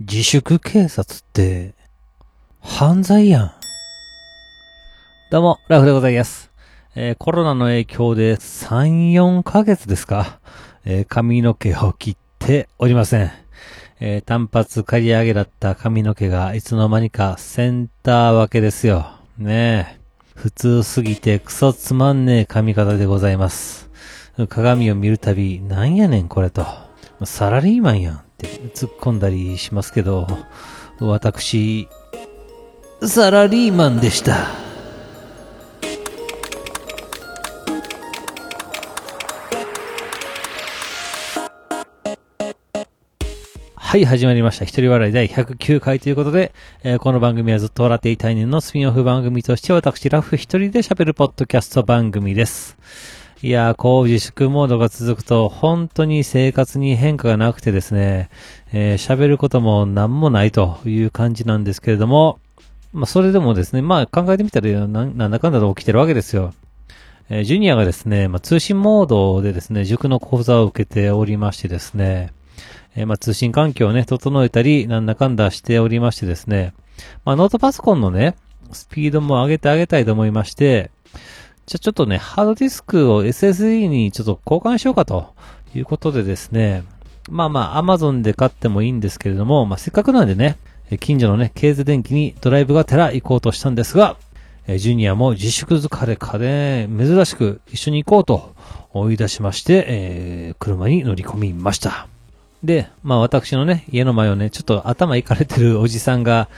自粛警察って、犯罪やん。どうも、ラフでございます。えーコロナの影響で3、4ヶ月ですか、えー髪の毛を切っておりません。えー単発刈り上げだった髪の毛がいつの間にかセンター分けですよ。ねえ。普通すぎてクソつまんねえ髪型でございます。鏡を見るたび、なんやねんこれと。サラリーマンやんって突っ込んだりしますけど、私、サラリーマンでした。はい、始まりました。一人笑い第109回ということで、えーこの番組はずっと笑っていたいねんのスピンオフ番組として私、ラフ一人で喋るポッドキャスト番組です。いやー、こう自粛モードが続くと、本当に生活に変化がなくてですね、えー喋ることも何もないという感じなんですけれども、まあ、それでもですね、まあ、考えてみたらな、なんだかんだと起きてるわけですよ。えージュニアがですね、まあ、通信モードでですね、塾の講座を受けておりましてですね、えーまあ、通信環境をね、整えたり、なんだかんだしておりましてですね、まあ、ノートパソコンのね、スピードも上げてあげたいと思いまして、じゃあちょっとね、ハードディスクを SSD にちょっと交換しようかということでですね、まあまあ、Amazon で買ってもいいんですけれども、まあ、せっかくなんでね、近所のね、ケーズ電機にドライブがてら行こうとしたんですが、ジュニアも自粛疲れかで、珍しく一緒に行こうと追い出しまして、えー車に乗り込みました。で、まあ私のね、家の前をね、ちょっと頭いかれてるおじさんが、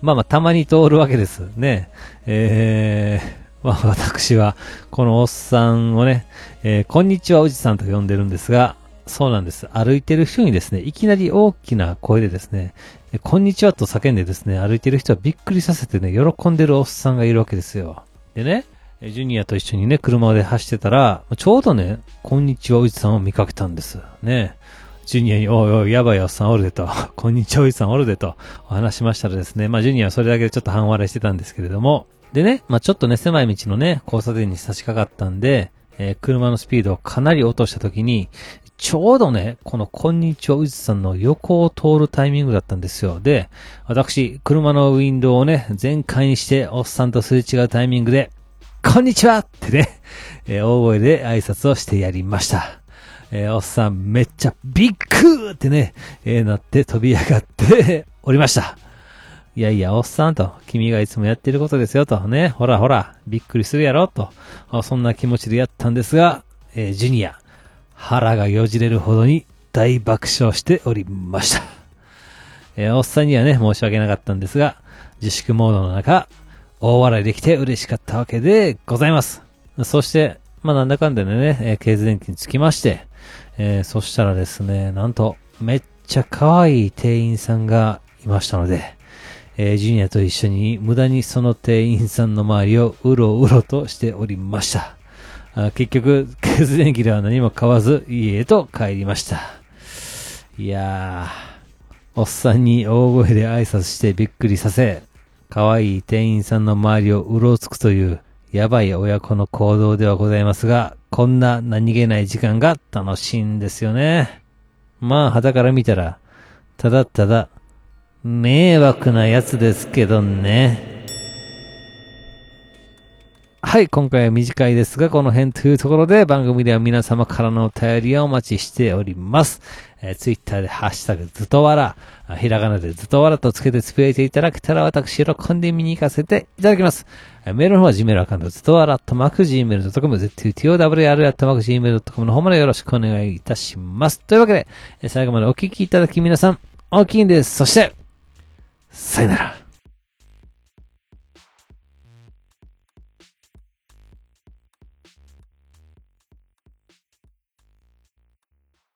まあまあたまに通るわけです。ね。えー、まあ私は、このおっさんをね、えーこんにちはおじさんと呼んでるんですが、そうなんです。歩いてる人にですね、いきなり大きな声でですね、えこんにちはと叫んでですね、歩いてる人はびっくりさせてね、喜んでるおっさんがいるわけですよ。でね、ジュニアと一緒にね、車で走ってたら、ちょうどね、こんにちはおじさんを見かけたんです。ね。ジュニアに、おいおい、やばいおっさんおるでと、こんにちはおじさんおるでと、お話しましたらですね、まあジュニアはそれだけでちょっと半笑いしてたんですけれども、でね、まあちょっとね、狭い道のね、交差点に差し掛かったんで、えー車のスピードをかなり落とした時に、ちょうどね、このこんにちはおじさんの横を通るタイミングだったんですよ。で、私、車のウィンドウをね、全開にして、おっさんとすれ違うタイミングで、こんにちはってね、えー大声で挨拶をしてやりました。えーおっさんめっちゃビッグってね、えーなって飛び上がっておりました。いやいや、おっさんと、君がいつもやってることですよと、ね、ほらほら、びっくりするやろと、そんな気持ちでやったんですが、えージュニア、腹がよじれるほどに大爆笑しておりました。えーおっさんにはね、申し訳なかったんですが、自粛モードの中、大笑いできて嬉しかったわけでございます。そして、まあなんだかんだでね、えー、ケーズ電機に着きまして、えーそしたらですね、なんと、めっちゃ可愛い店員さんがいましたので、えージュニアと一緒に無駄にその店員さんの周りをうろうろとしておりました。あ結局、ケーズ電機では何も買わず家へと帰りました。いやー、おっさんに大声で挨拶してびっくりさせ、可愛い店員さんの周りをうろつくという、やばい親子の行動ではございますが、こんな何気ない時間が楽しいんですよね。まあ、肌から見たら、ただただ、迷惑なやつですけどね。はい、今回は短いですが、この辺というところで番組では皆様からのお便りをお待ちしております。えー、ツイッターでハッシュタグずとわら、ひらがなでずとわらとつけてつぶやいていただけたら私喜んで見に行かせていただきます。えーメールの方は Gmail アカウントずとわらとマーク Gmail.com、zutowr とマーク Gmail.com の方までよろしくお願いいたします。というわけで、えー最後までお聞きいただき皆さん、大きいんです。そして、さよなら。